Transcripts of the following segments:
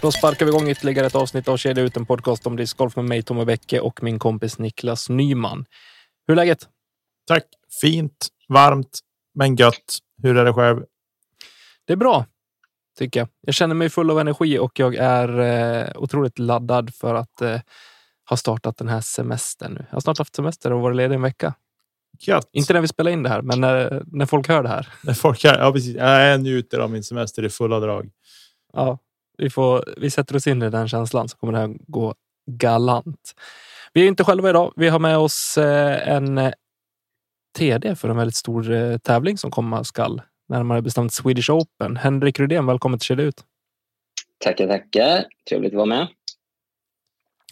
Då sparkar vi igång ytterligare ett avsnitt av Kedja ut, en podcast om discgolf med mig, Tommy Bäcke och min kompis Niklas Nyman. Hur är läget? Tack. Fint, varmt, men gött. Hur är det själv? Det är bra, tycker jag. Jag känner mig full av energi och jag är eh, otroligt laddad för att eh, ha startat den här semestern nu. Jag har snart haft semester och varit ledig en vecka. Gött. Inte när vi spelar in det här, men när, när folk hör det här. När folk här, ja, precis. Jag njuter av min semester i fulla drag. Ja, vi, får, vi sätter oss in i den känslan så kommer det här gå galant. Vi är inte själva idag. Vi har med oss eh, en eh, TD för en väldigt stor eh, tävling som komma skall. Närmare bestämt Swedish Open. Henrik Rydén, välkommen till Kedja ut. Tackar, tackar. Trevligt att vara med.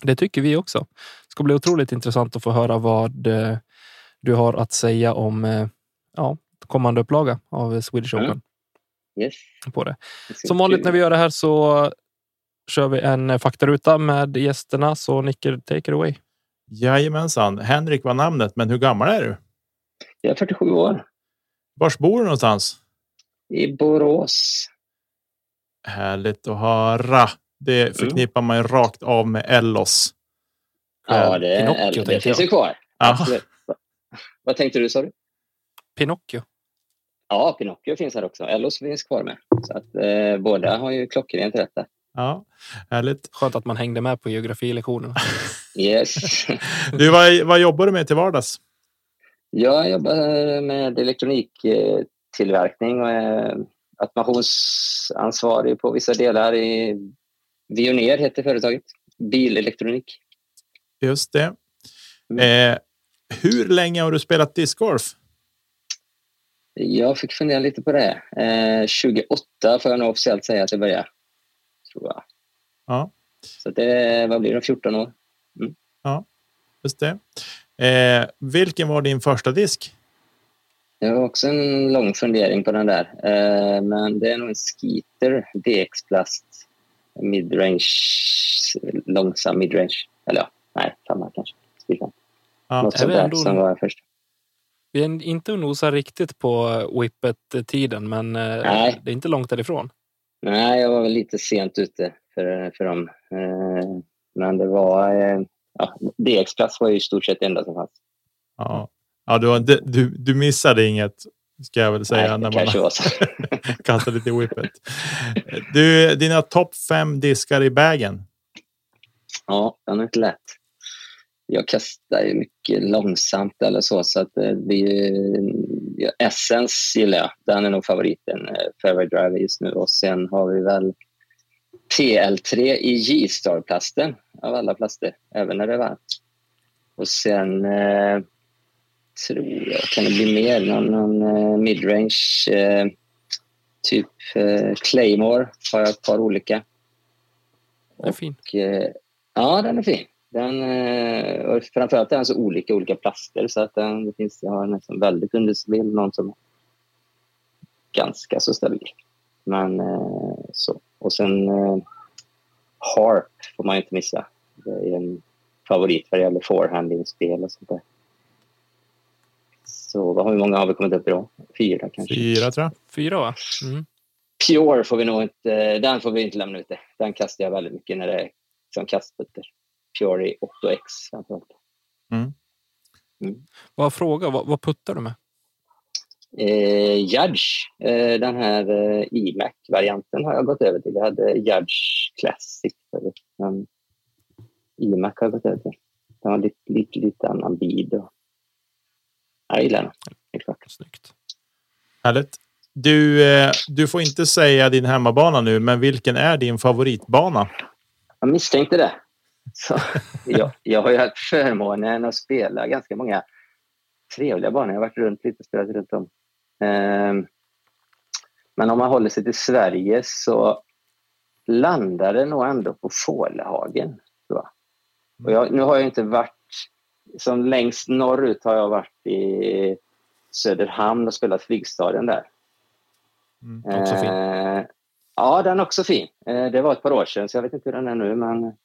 Det tycker vi också. Det ska bli otroligt intressant att få höra vad du har att säga om ja, kommande upplaga av Swedish Mm. Open. Yes. På det. Som vanligt när vi gör det här så kör vi en eh, faktaruta med gästerna. Så Nicke, take it away. Jajamensan. Henrik var namnet, men hur gammal är du? Jag är 47 år. Vars bor du någonstans? I Borås. Härligt att höra. Det förknippar man ju rakt av med Ellos. Ja, det, Pinocchio, är, det finns ju kvar. Vad tänkte du, sa du? Pinocchio. Ja, Pinocchio finns här också. Ellos finns kvar med. Så att, eh, båda har ju klockrent rätt där. Ja, härligt. Skönt att man hängde med på geografilektionerna. Yes. Du, vad, vad jobbar du med till vardags? Jag jobbar med elektroniktillverkning och är automationsansvarig på vissa delar i Vioneer heter företaget. Bilelektronik. Just det. Eh, hur länge har du spelat discgolf? Jag fick fundera lite på det. Eh, 28 får jag nog officiellt säga att jag började. Tror jag. Ja, Så det, vad blir det, 14 år? just det. Eh, vilken var din första disk? Jag har också en lång fundering på den där. Eh, men det är nog en Skeeter DX Plast midrange, långsam midrange. Eller ja, nej, samma kanske. Ja, Något sånt där som var först. Vi är inte och nosar riktigt på whippet-tiden, men eh, Nej. det är inte långt därifrån. Nej, jag var väl lite sent ute för, för dem. Eh, men det var... Eh, ja, DX Plast var ju i stort sett det enda som fanns. ja. ja du, du, du missade inget, ska jag väl säga. Nej, när man kastar lite whippet. Du, dina topp fem diskar i bagen. Ja, den är inte lätt. Jag kastar ju mycket långsamt eller så, så att det blir ju... ja, Essence gillar jag. Den är nog favoriten. eh, Fairway Driver just nu. Och sen har vi väl PL3 i G-Star-plasten av alla plaster, även när det är varmt. Och sen eh, tror jag, kan det bli mer? Någon, någon eh, midrange, eh, typ eh, Claymore har jag ett par olika. Det är fint. Och, eh, ja, den är fin. Den, eh, och framförallt är den så olika olika plaster så att den, det finns, jag har nästan väldigt understabil, någon som är ganska så stabil. Men eh, så. Och sen eh, Harp får man ju inte missa. Det är en favorit vad det gäller forehanding-spel och sånt där. Så vad, hur många har vi kommit upp i då? Fyra kanske? Fyra tror jag. Fyra, va? Mm. Pure får vi nog inte, den får vi inte lämna ute. Den kastar jag väldigt mycket när det är som kastputter. I 8X framförallt. Vad fråga, vad, vad puttar du med? Eh, Judge, eh, den här eh, iMac-varianten har jag gått över till. Jag hade Judge Classic förut, men iMac har jag gått över till. Den har lite, lite, lite annan bid. Och... Jag gillar den, helt klart. Snyggt. Härligt. Du, eh, du får inte säga din hemmabana nu, men vilken är din favoritbana? Jag misstänkte det. Så, jag, jag har ju haft förmånen att spela ganska många trevliga banor. Jag har varit runt lite och spelat runt om. Um, men om man håller sig till Sverige så landar det nog ändå på Fålehagen. Och jag, nu har jag inte varit... Som längst norrut har jag varit i Söderhamn och spelat Flygstadion där. Mm, också fin. Eh, ja, den är också fin. Eh, det var ett par år sedan, så jag vet inte hur den är nu. Men,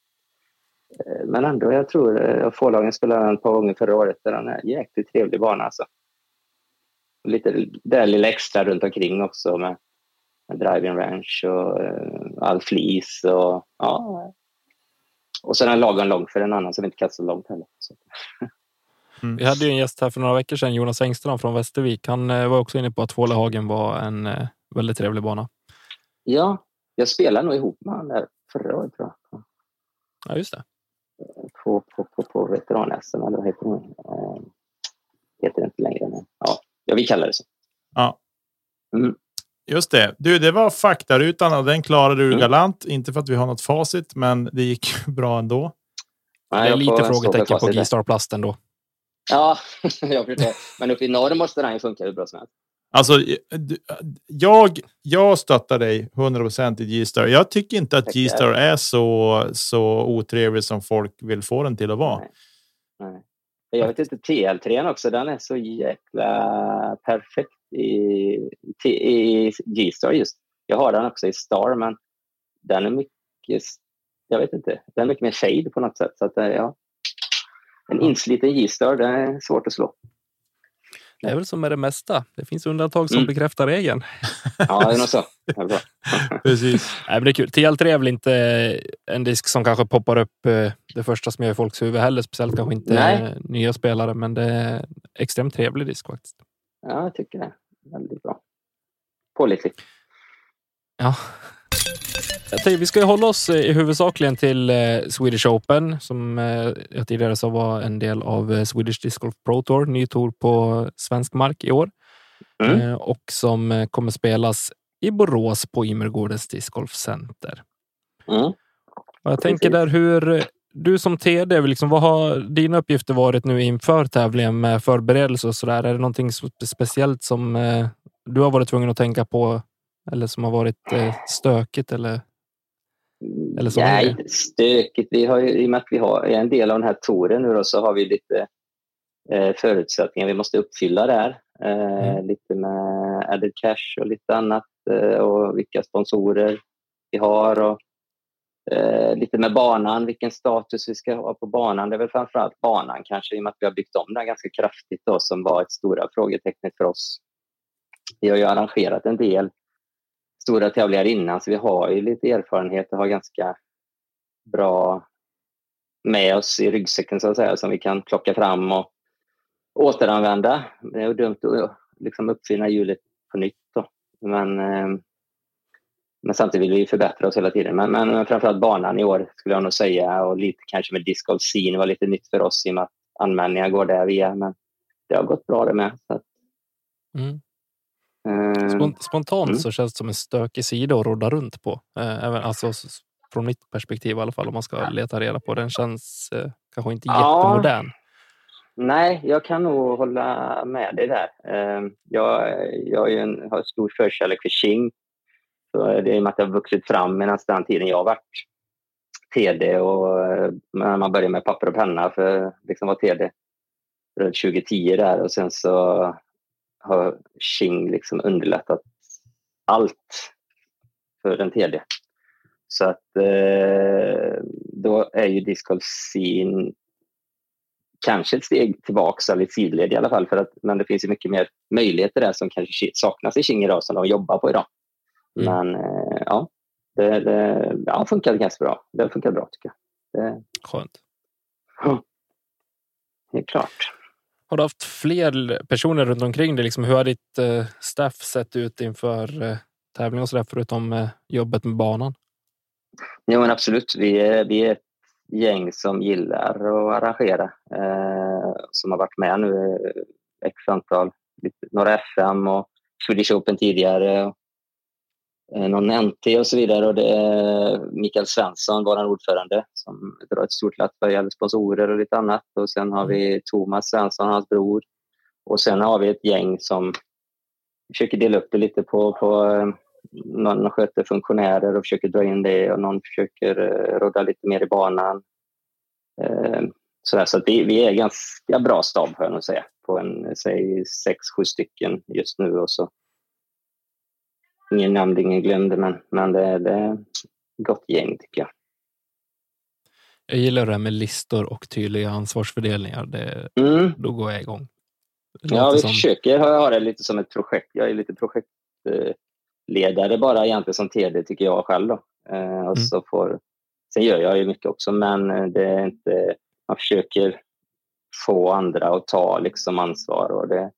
men ändå, jag tror eh, Fålagen spelade den ett par gånger förra året. Den är en jäkligt trevlig bana. Alltså. Lite, det lilla extra runt omkring också med, med driving ranch och eh, all flis. Och, ja, och sen är lagen lång för en annan som inte så långt heller. Så. Mm. Vi hade ju en gäst här för några veckor sedan, Jonas Engström från Västervik. Han eh, var också inne på att Fålehagen var en eh, väldigt trevlig bana. Ja, jag spelade nog ihop med honom där förra året tror jag. Ja, just det. På, på, på, på veteran-SM, eller vad heter det? Eh, heter det inte längre. Men, ja, ja, vi kallar det så. Ja. Mm. Just det. Du, det var faktarutan och den klarade du mm. galant. Inte för att vi har något facit, men det gick bra ändå. Nej, det är lite frågetecken på G-Star Plast ändå. Ja, jag förstår. Men uppe i norr måste den ju funka hur bra som helst. Alltså, jag, jag stöttar dig 100 procent i G-Star. Jag tycker inte att G-Star är så, så otrevlig som folk vill få den till att vara. Nej. Nej. Jag vet inte, TL3 också, den är så jäkla perfekt i, i G-Star just. Jag har den också i Star, men den är mycket, jag vet inte, den är mycket mer shade på något sätt. Så att, ja, en insliten G-Star, det är svårt att slå. Det är väl som med det mesta. Det finns undantag som mm. bekräftar regeln. Ja, det är nog så. Precis. Nej, men det är kul. TL3 är väl inte en disk som kanske poppar upp eh, det första som gör i folks huvud heller. Speciellt kanske inte Nej. nya spelare, men det är extremt trevlig disk faktiskt. Ja, jag tycker det. Väldigt bra. Pålitlig. Ja. Jag tänkte, vi ska ju hålla oss eh, i huvudsakligen till eh, Swedish Open som eh, jag tidigare sa var en del av Swedish Disc Golf Pro Tour, ny tour på svensk mark i år mm. och som kommer spelas i Borås på Immergårdens Disc Golf Center. Mm. Och jag tänker där hur du som TD, liksom, vad har dina uppgifter varit nu inför tävlingen med förberedelse och så där? Är det någonting speciellt som du har varit tvungen att tänka på eller som har varit stökigt eller eller så Nej, stökigt. Vi har I och med att vi har en del av den här touren nu då, så har vi lite eh, förutsättningar vi måste uppfylla där. Eh, mm. Lite med added cash och lite annat eh, och vilka sponsorer vi har. Och, eh, lite med banan, vilken status vi ska ha på banan. Det är väl framförallt banan kanske i och med att vi har byggt om den ganska kraftigt då, som var ett stora frågetecknet för oss. Vi har ju arrangerat en del stora tävlingar innan, så vi har ju lite erfarenhet och har ganska bra med oss i ryggsäcken så att säga, som vi kan plocka fram och återanvända. Det är dumt att liksom uppfinna hjulet på nytt. Då. Men, eh, men samtidigt vill vi förbättra oss hela tiden. Men, men, men framförallt banan i år skulle jag nog säga och lite kanske med Disc Golf Scene var lite nytt för oss i och med att anmälningar går där via. Men det har gått bra det med. Så att, mm. Eh, spontant mm. så känns det som en stökig sida att rodda runt på. Eh, även, alltså, från mitt perspektiv i alla fall om man ska leta reda på. Den känns eh, kanske inte ja. jättemodern. Nej, jag kan nog hålla med dig där. Jag, jag en, har stor förkärlek för Qing. Så det är i och med att jag har vuxit fram medan den tiden jag har varit TD och när man började med papper och penna för liksom vara TD runt 2010 där och sen så har Qing liksom underlättat allt för den TD. Så att eh, då är ju Disc Golf Scene kanske ett steg tillbaka, eller ett sidled i alla fall. För att, men det finns ju mycket mer möjligheter där som kanske saknas i Qing idag, som de jobbar på idag. Mm. Men eh, ja, det, det ja, funkade ganska bra. Det funkar bra tycker jag. Det, Skönt. Ja, helt klart. Har du haft fler personer runt omkring dig? Liksom, hur har ditt eh, staff sett ut inför eh, tävling och så där, förutom eh, jobbet med banan? Jo, men absolut. Vi är, vi är ett gäng som gillar att arrangera. Eh, som har varit med nu eh, x antal, några FM och Swedish Open tidigare. Eh, någon NT och så vidare. Och det är Mikael Svensson, vår ordförande, som drar ett stort lass vad gäller sponsorer och lite annat. Och sen har vi Thomas Svensson, hans bror. Och sen har vi ett gäng som försöker dela upp det lite på, på eh, någon sköter funktionärer och försöker dra in det och någon försöker eh, rodda lite mer i banan. Så, så att vi, vi är ganska bra stab, får jag nog säga, på en, säg sex, sju stycken just nu. Och så ingen nämnd, ingen glömde, men, men det, det är gott gäng tycker jag. Jag gillar det här med listor och tydliga ansvarsfördelningar. Det, mm. Då går jag igång. Ja, vi som... försöker ha det lite som ett projekt. Jag är lite projektledare bara egentligen som TD tycker jag själv. Då. Eh, och mm. så får, sen gör jag ju mycket också, men det är inte, man försöker få andra att ta liksom ansvar och det,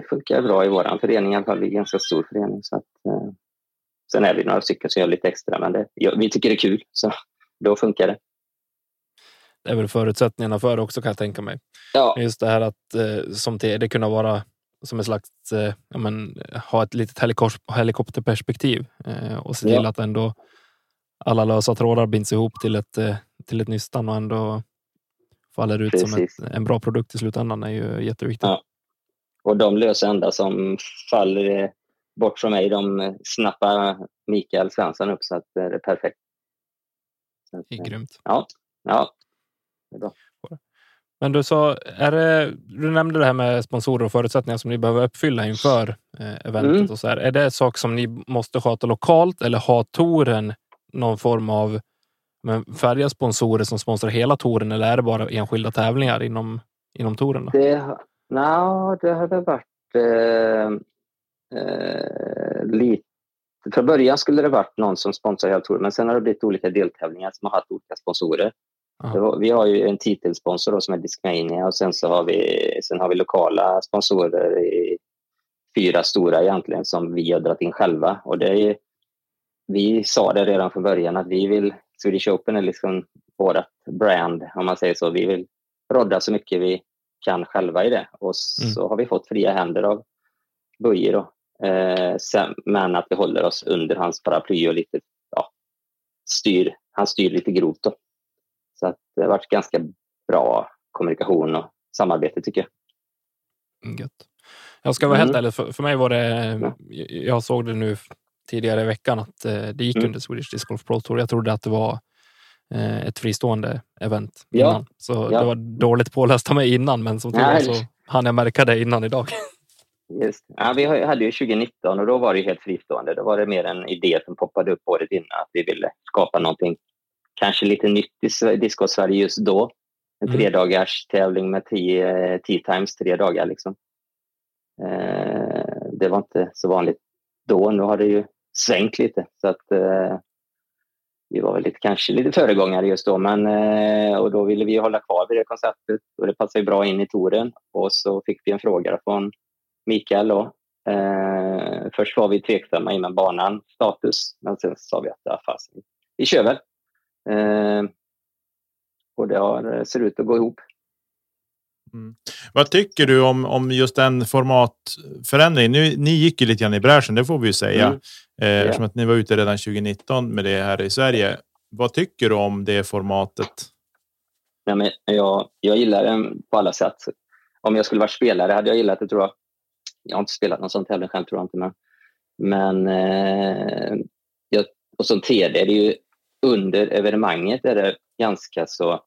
det funkar bra i vår förening i alla fall. Vi är en ganska stor förening. Så att, eh, sen är vi några stycken som gör lite extra, men det, ja, vi tycker det är kul, så då funkar det. Det är väl förutsättningarna för det också kan jag tänka mig. Ja. Just det här att eh, som det kunna vara som ett slags, eh, ja, men, ha ett litet helikopterperspektiv eh, och se till ja. att ändå alla lösa trådar binds ihop till ett, eh, till ett nystan och ändå faller ut Precis. som ett, en bra produkt i slutändan är ju jätteviktigt. Ja. Och de lösa enda som faller bort från mig, de snappar Mikael Svensson upp så att det är perfekt. det är grymt. Ja, ja. Det är bra. Men du sa, är det, du nämnde det här med sponsorer och förutsättningar som ni behöver uppfylla inför eh, eventet. Mm. Och så här. Är det sak som ni måste sköta lokalt eller har touren någon form av men färdiga sponsorer som sponsrar hela touren eller är det bara enskilda tävlingar inom, inom touren? Då? Det, no, det väl varit eh, eh, lite... Från början skulle det varit någon som sponsrar hela touren men sen har det blivit olika deltävlingar som har haft olika sponsorer. Var, vi har ju en titelsponsor som är Discmania och sen så har vi, sen har vi lokala sponsorer i fyra stora egentligen som vi har dragit in själva. Och det är, vi sa det redan från början att vi vill Swedish Open är liksom vårt brand, om man säger så. Vi vill rodda så mycket vi kan själva i det. Och så mm. har vi fått fria händer av Böje då. Eh, sen, men att vi håller oss under hans paraply och lite ja, styr. Han styr lite grovt då. Så att det har varit ganska bra kommunikation och samarbete tycker jag. Mm, gött. Jag ska vara mm. helt ärlig, för, för mig var det, jag såg det nu tidigare i veckan att eh, det gick mm. under Swedish Disc Golf Pro Tour. Jag trodde att det var ett fristående event ja. innan. Så ja. det var dåligt påläst av mig innan, men som tur var så hann jag märka det innan idag. Just. Ja, vi hade ju 2019 och då var det helt fristående. Då var det mer en idé som poppade upp året innan att vi ville skapa någonting kanske lite nytt i Disco Sverige just då. En mm. tredagars tävling med tio, tio times tre dagar. Liksom. Eh, det var inte så vanligt då. Nu har det ju svängt lite. Så att, eh, vi var väl lite, kanske lite föregångare just då, men eh, och då ville vi hålla kvar vid det konceptet och det passade bra in i touren. Och så fick vi en fråga från Mikael då. Eh, först var vi tveksamma innan banan status, men sen sa vi att ja, fast, vi kör väl. Eh, och det har, eh, ser ut att gå ihop. Mm. Vad tycker du om, om just den formatförändringen? Nu, ni gick ju lite grann i bräschen, det får vi ju säga. Mm. Eh, yeah. Eftersom att ni var ute redan 2019 med det här i Sverige. Vad tycker du om det formatet? Ja, men jag, jag gillar det på alla sätt. Om jag skulle varit spelare hade jag gillat det tror jag. Jag har inte spelat någon sån tävling själv tror jag inte. Men, men eh, jag, och som TD, det är ju under evenemanget är det ganska så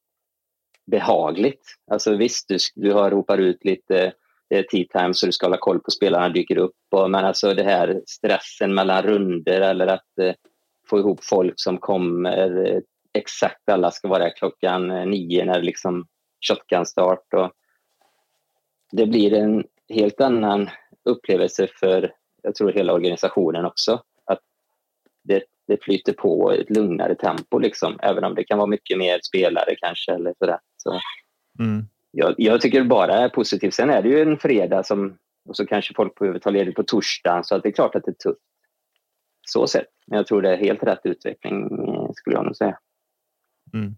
behagligt. Alltså visst, du, du har ropar ut lite eh, tea time så du ska hålla koll på spelarna dyker upp. Och, men alltså det här stressen mellan runder eller att eh, få ihop folk som kommer eh, exakt alla ska vara där klockan eh, nio när det liksom shotgun start. Och det blir en helt annan upplevelse för jag tror hela organisationen också. Att det, det flyter på ett lugnare tempo liksom, även om det kan vara mycket mer spelare kanske eller sådär. Så, mm. jag, jag, tycker bara är positivt. Sen är det ju en fredag som, och så kanske folk behöver ta ledigt på torsdagen så att det är klart att det är tufft. Så sett. Men jag tror det är helt rätt utveckling skulle jag nog säga. Mm.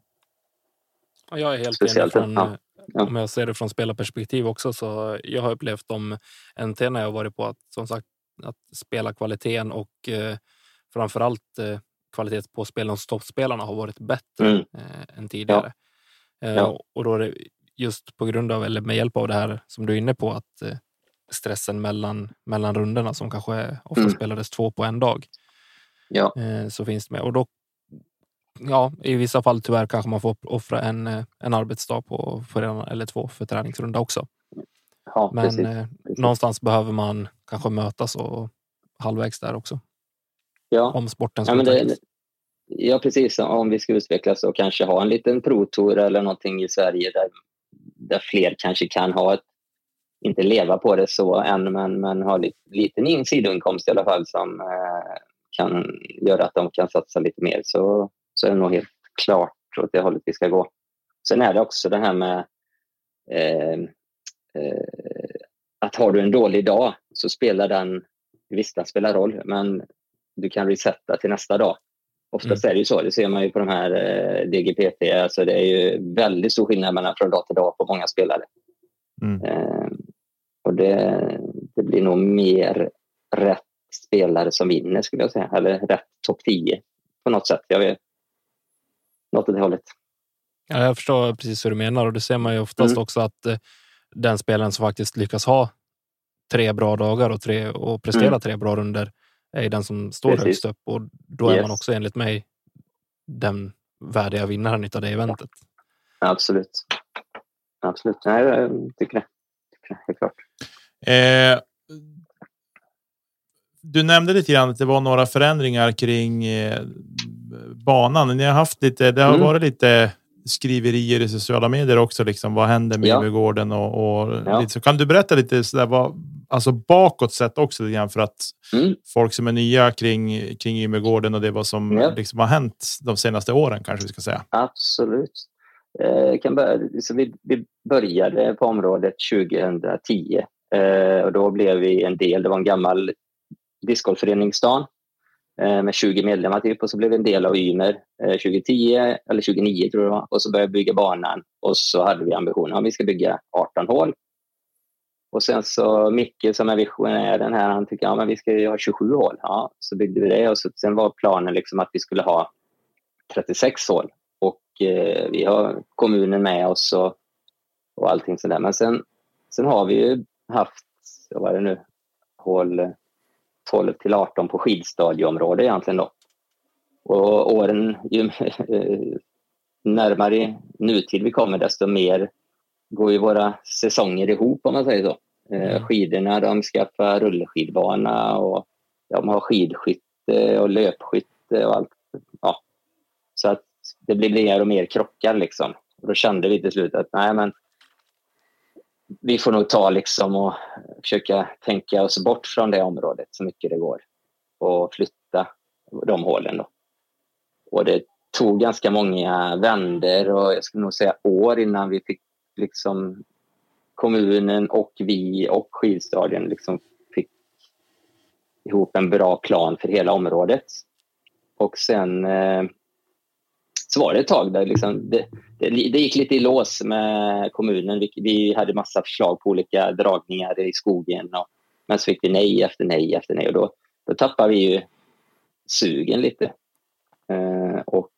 jag är helt Speciellt, enig från, ja. om jag ser det från spelarperspektiv också. Så jag har upplevt de NT när jag varit på att som sagt att spela kvaliteten och eh, framförallt eh, kvalitet på spelen hos toppspelarna har varit bättre mm. eh, än tidigare. Ja. Eh, ja. Och då är det just på grund av eller med hjälp av det här som du är inne på att eh, stressen mellan mellan rundorna som kanske ofta mm. spelades två på en dag. Ja. Eh, så finns det med och då. Ja, i vissa fall tyvärr kanske man får offra en, en arbetsdag på för en eller två för träningsrunda också. Ja, Men precis, precis. någonstans behöver man kanske mötas och halvvägs där också. Ja. Om sporten ska ja, men det, ja, precis. Om vi ska utvecklas och kanske ha en liten provtour eller någonting i Sverige där, där fler kanske kan ha ett, inte leva på det så än, men, men ha lite, liten sidoinkomst i alla fall som eh, kan göra att de kan satsa lite mer så, så är det nog helt klart åt det hållet vi ska gå. Sen är det också det här med eh, eh, att har du en dålig dag så spelar den, visst den spelar roll, men du kan resetta till nästa dag. Oftast mm. är det ju så, det ser man ju på de här eh, DGPT, alltså det är ju väldigt stor skillnad mellan från dag till dag på många spelare. Mm. Eh, och det, det blir nog mer rätt spelare som vinner skulle jag säga, eller rätt topp 10 på något sätt. Jag vet, något åt det hållet. Ja, jag förstår precis hur du menar och det ser man ju oftast mm. också att eh, den spelaren som faktiskt lyckas ha tre bra dagar och, tre, och prestera mm. tre bra runder är den som står Precis. högst upp och då är yes. man också enligt mig den värdiga vinnaren av det eventet. Absolut. Absolut. Nej, jag tycker det. Tycker det helt klart. Eh, du nämnde lite grann att det var några förändringar kring eh, banan. Ni har haft lite, det har mm. varit lite skriverier i sociala medier också. Liksom, vad händer med ja. Gården och, och ja. lite så. Kan du berätta lite så där, vad, alltså bakåt sett också igen för att mm. folk som är nya kring kring Ymegården och det vad som ja. liksom har hänt de senaste åren kanske vi ska säga. Absolut. Eh, kan börja, så vi, vi började på området 2010 eh, och då blev vi en del. Det var en gammal discgolfföreningsstan Eh, med 20 medlemmar typ och så blev vi en del av Ymer 2010 eh, eller 2009 tror jag och så började vi bygga banan och så hade vi ambitionen att vi ska bygga 18 hål. Och sen så Micke som är visionären här, han tycker att ja, vi ska ju ha 27 hål. Ja, så byggde vi det och så, sen var planen liksom att vi skulle ha 36 hål och eh, vi har kommunen med oss och, och allting sådär. Men sen, sen har vi ju haft, vad var det nu, hål 12 till 18 på skidstadieområde egentligen då. Och åren, ju eh, närmare nutid vi kommer desto mer går ju våra säsonger ihop om man säger så. Eh, mm. Skidorna de skaffar rullskidbana och de har skidskytte och löpskytte och allt. Ja. Så att det blir mer och mer krockar liksom. Och då kände vi till slut att nej men vi får nog ta liksom och försöka tänka oss bort från det området så mycket det går och flytta de hålen. Då. Och det tog ganska många vänder och jag skulle nog säga år innan vi fick liksom kommunen och vi och skidstadion liksom fick ihop en bra plan för hela området. Och sen eh, så var det ett tag där liksom, det, det, det, gick lite i lås med kommunen. Vi, vi hade massa förslag på olika dragningar i skogen. Och, men så fick vi nej efter nej efter nej och då, då tappade vi ju sugen lite. Eh, och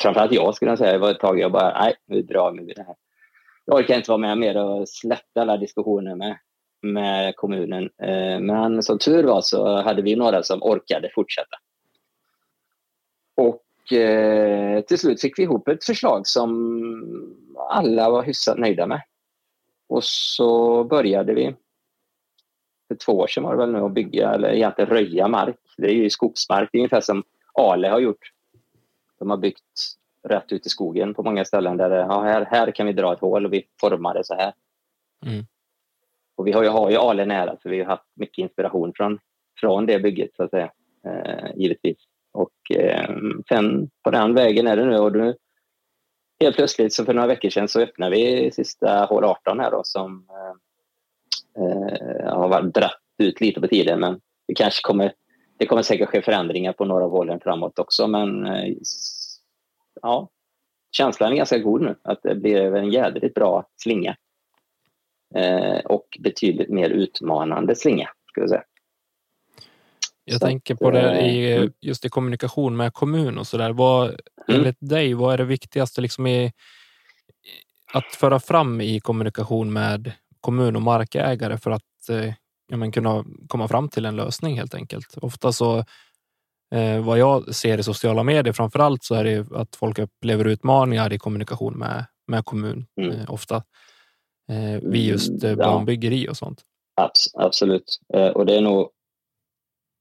framförallt jag skulle jag säga, det var ett tag jag bara, nej nu drar vi det här. Jag orkar inte vara med mer och släppa alla diskussioner med, med kommunen. Eh, men som tur var så hade vi några som orkade fortsätta. Och eh, till slut fick vi ihop ett förslag som alla var hyfsat nöjda med. Och så började vi för två år sedan var det väl nu att bygga, eller egentligen röja mark. Det är ju skogsmark, det är ungefär som Ale har gjort. De har byggt rätt ut i skogen på många ställen där det, ja, här, här kan vi dra ett hål och vi formar det så här. Mm. Och vi har ju, har ju Ale nära för vi har haft mycket inspiration från, från det bygget så att säga, eh, givetvis. Och eh, sen på den vägen är det nu. Och nu helt plötsligt så för några veckor sedan så öppnar vi sista hål 18 här då som eh, har varit dratt ut lite på tiden. Men det kanske kommer, det kommer säkert ske förändringar på några av hålen framåt också. Men eh, ja, känslan är ganska god nu att det blir en jädrigt bra slinga. Eh, och betydligt mer utmanande slinga, skulle jag säga. Jag så tänker på det i, mm. just i kommunikation med kommun och så där. Vad, mm. Enligt dig, vad är det viktigaste liksom i, att föra fram i kommunikation med kommun och markägare för att eh, ja, men kunna komma fram till en lösning helt enkelt? Ofta så eh, vad jag ser i sociala medier framför allt så är det att folk upplever utmaningar i kommunikation med, med kommun mm. eh, ofta. Eh, vid just eh, banbyggeri och sånt. Absolut, eh, och det är nog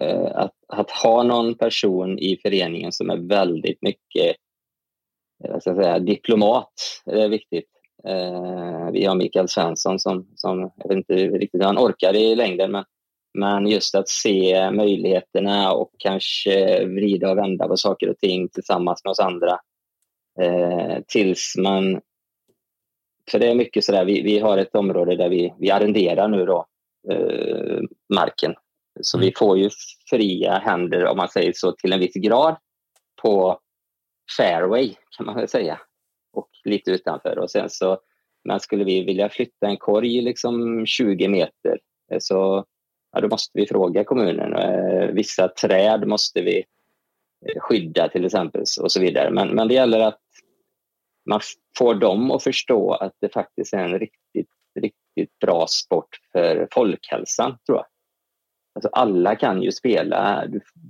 Eh, att, att ha någon person i föreningen som är väldigt mycket eh, jag ska säga, diplomat, det är viktigt. Vi har Mikael Svensson som, som jag vet inte riktigt hur han orkar i längden, men, men just att se möjligheterna och kanske vrida och vända på saker och ting tillsammans med oss andra. tills man... För det är mycket sådär, vi, vi har ett område där vi, vi arrenderar nu då marken så mm. vi får ju fria händer, om man säger så, till en viss grad på fairway kan man väl säga. Och lite utanför. Och sen så, men skulle vi vilja flytta en korg liksom 20 meter eh, så ja, då måste vi fråga kommunen. Eh, vissa träd måste vi eh, skydda till exempel och så vidare. Men, men det gäller att man får dem att förstå att det faktiskt är en riktigt, riktigt bra sport för folkhälsan, tror jag. Alltså alla kan ju spela.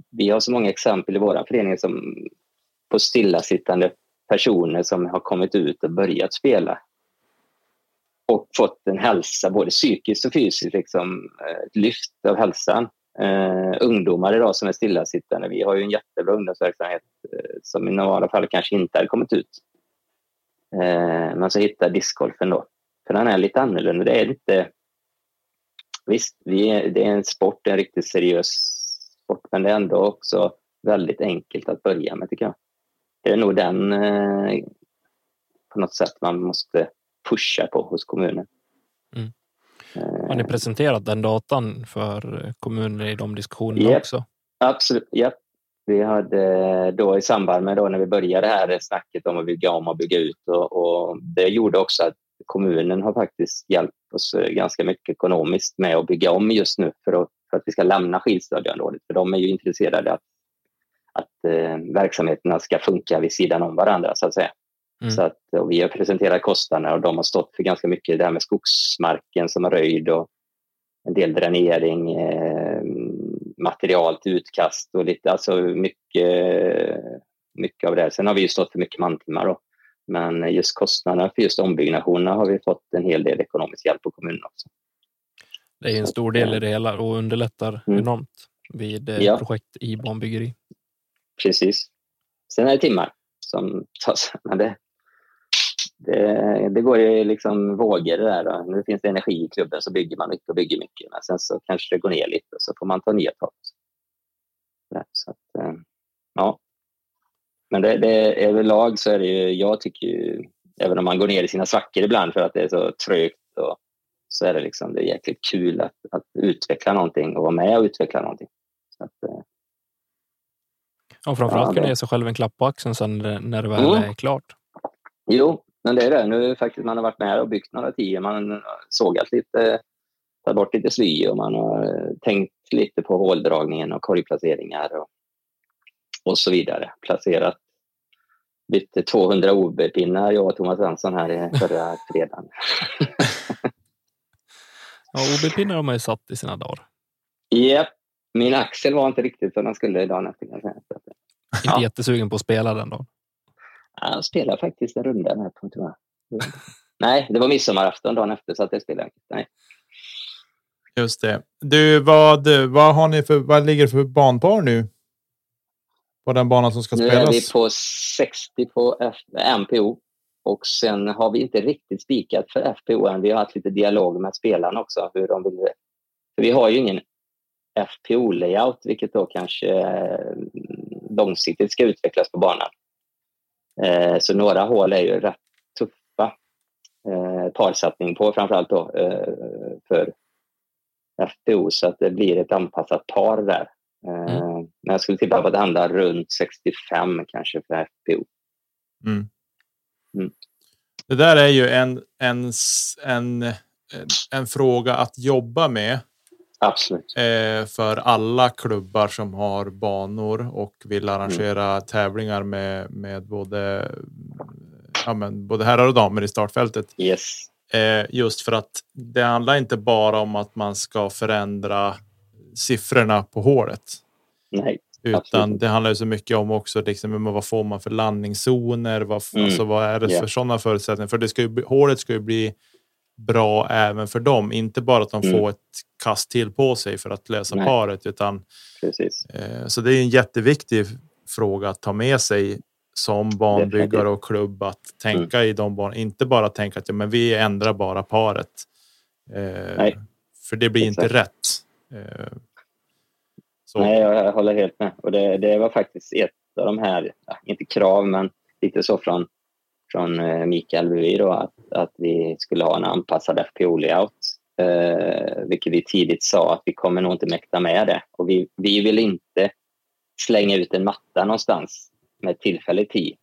Vi har så många exempel i vår förening som på stillasittande personer som har kommit ut och börjat spela och fått en hälsa, både psykiskt och fysiskt, liksom, eh, ett lyft av hälsan. Uh, ungdomar idag som är stillasittande, vi har ju en jättebra ungdomsverksamhet uh, som i normala fall kanske inte hade kommit ut. Uh, men så hittar discgolfen då, för den är lite annorlunda. Det är inte... Visst, vi är, det är en sport, en riktigt seriös sport, men det är ändå också väldigt enkelt att börja med tycker jag. Det är nog den eh, på något sätt man måste pusha på hos kommunen. Mm. Eh, Har ni presenterat den datan för kommunen i de diskussionerna yep, också? Absolut, ja. Vi hade då i samband med då när vi började det här snacket om att bygga om och bygga ut och, och det gjorde också att kommunen har faktiskt hjälpt oss eh, ganska mycket ekonomiskt med att bygga om just nu för att, för att vi ska lämna skidstadieområdet. För de är ju intresserade att, att eh, verksamheterna ska funka vid sidan om varandra så att säga. Mm. Så att, vi har presenterat kostnaderna och de har stått för ganska mycket det här med skogsmarken som är röjd och en del dränering, eh, material till utkast och lite, alltså mycket, mycket av det. Sen har vi ju stått för mycket mantimmar då. Men just kostnaderna för just ombyggnationerna har vi fått en hel del ekonomisk hjälp på kommunen också. Det är en stor del i det hela och underlättar mm. enormt vid eh, ja. projekt i barnbyggeri. Precis. Sen är det timmar som tas. Men det, det, det går ju liksom vågor det där. Då. Nu finns det energi i klubben så bygger man mycket och bygger mycket. Men sen så kanske det går ner lite och så får man ta nya tag. Så att, eh, ja, men det, det, överlag så är det ju, jag tycker ju, även om man går ner i sina svackor ibland för att det är så trögt och, så är det liksom det är jäkligt kul att, att utveckla någonting och vara med och utveckla någonting. Så att, eh, ja, framförallt ja, kunna ge sig själv en klapp på axeln sen när det väl mm. är klart. Jo, men det är det. Nu faktiskt man har varit med och byggt några tio, man har sågat lite, tagit bort lite sly och man har eh, tänkt lite på håldragningen och korgplaceringar och, och så vidare. Placerat bytte 200 OB-pinnar jag och Thomas Svensson här förra fredagen. ja, OB-pinnar har man ju satt i sina dagar. Japp. Yep. Min axel var inte riktigt som den skulle dagen efter. Inte ja. jättesugen på att spela den då? Jag spelade faktiskt en runda här på, tror jag. Nej, det var midsommarafton dagen efter så att det spelade inte. Nej. Just det. Du, vad, vad, har ni för, vad ligger det för banpar nu? På den banan som ska spelas? Nu är vi på 60 på F MPO. Och sen har vi inte riktigt spikat för FPO än. Vi har haft lite dialog med spelarna också. Hur de vill. För vi har ju ingen FPO-layout, vilket då kanske eh, långsiktigt ska utvecklas på banan. Eh, så några hål är ju rätt tuffa. Eh, parsatsning på framförallt då för FPO så att det blir ett anpassat par där. Mm. Men jag skulle tippa på att det handlar runt 65 kanske för FPO. Mm. Mm. Det där är ju en, en, en, en fråga att jobba med. Absolut. Eh, för alla klubbar som har banor och vill arrangera mm. tävlingar med, med både, ja, men, både herrar och damer i startfältet. Yes. Eh, just för att det handlar inte bara om att man ska förändra siffrorna på hålet. Nej. Utan absolut. det handlar ju så mycket om också liksom, vad får man för landningszoner? Vad, mm. alltså, vad är det yeah. för sådana förutsättningar? För det ska ju, hålet ska ju bli bra även för dem. Inte bara att de mm. får ett kast till på sig för att lösa Nej. paret. Utan, Precis. Eh, så det är en jätteviktig fråga att ta med sig som banbyggare och klubb att tänka mm. i de barn. Inte bara tänka att ja, men vi ändrar bara paret. Eh, för det blir Exakt. inte rätt. Eh, Nej, jag håller helt med. Och det, det var faktiskt ett av de här, inte krav, men lite så från från eh, Mikael Bui då att, att vi skulle ha en anpassad FPO-layout. Eh, vilket vi tidigt sa att vi kommer nog inte mäkta med det. Och vi, vi vill inte slänga ut en matta någonstans med tillfällig tid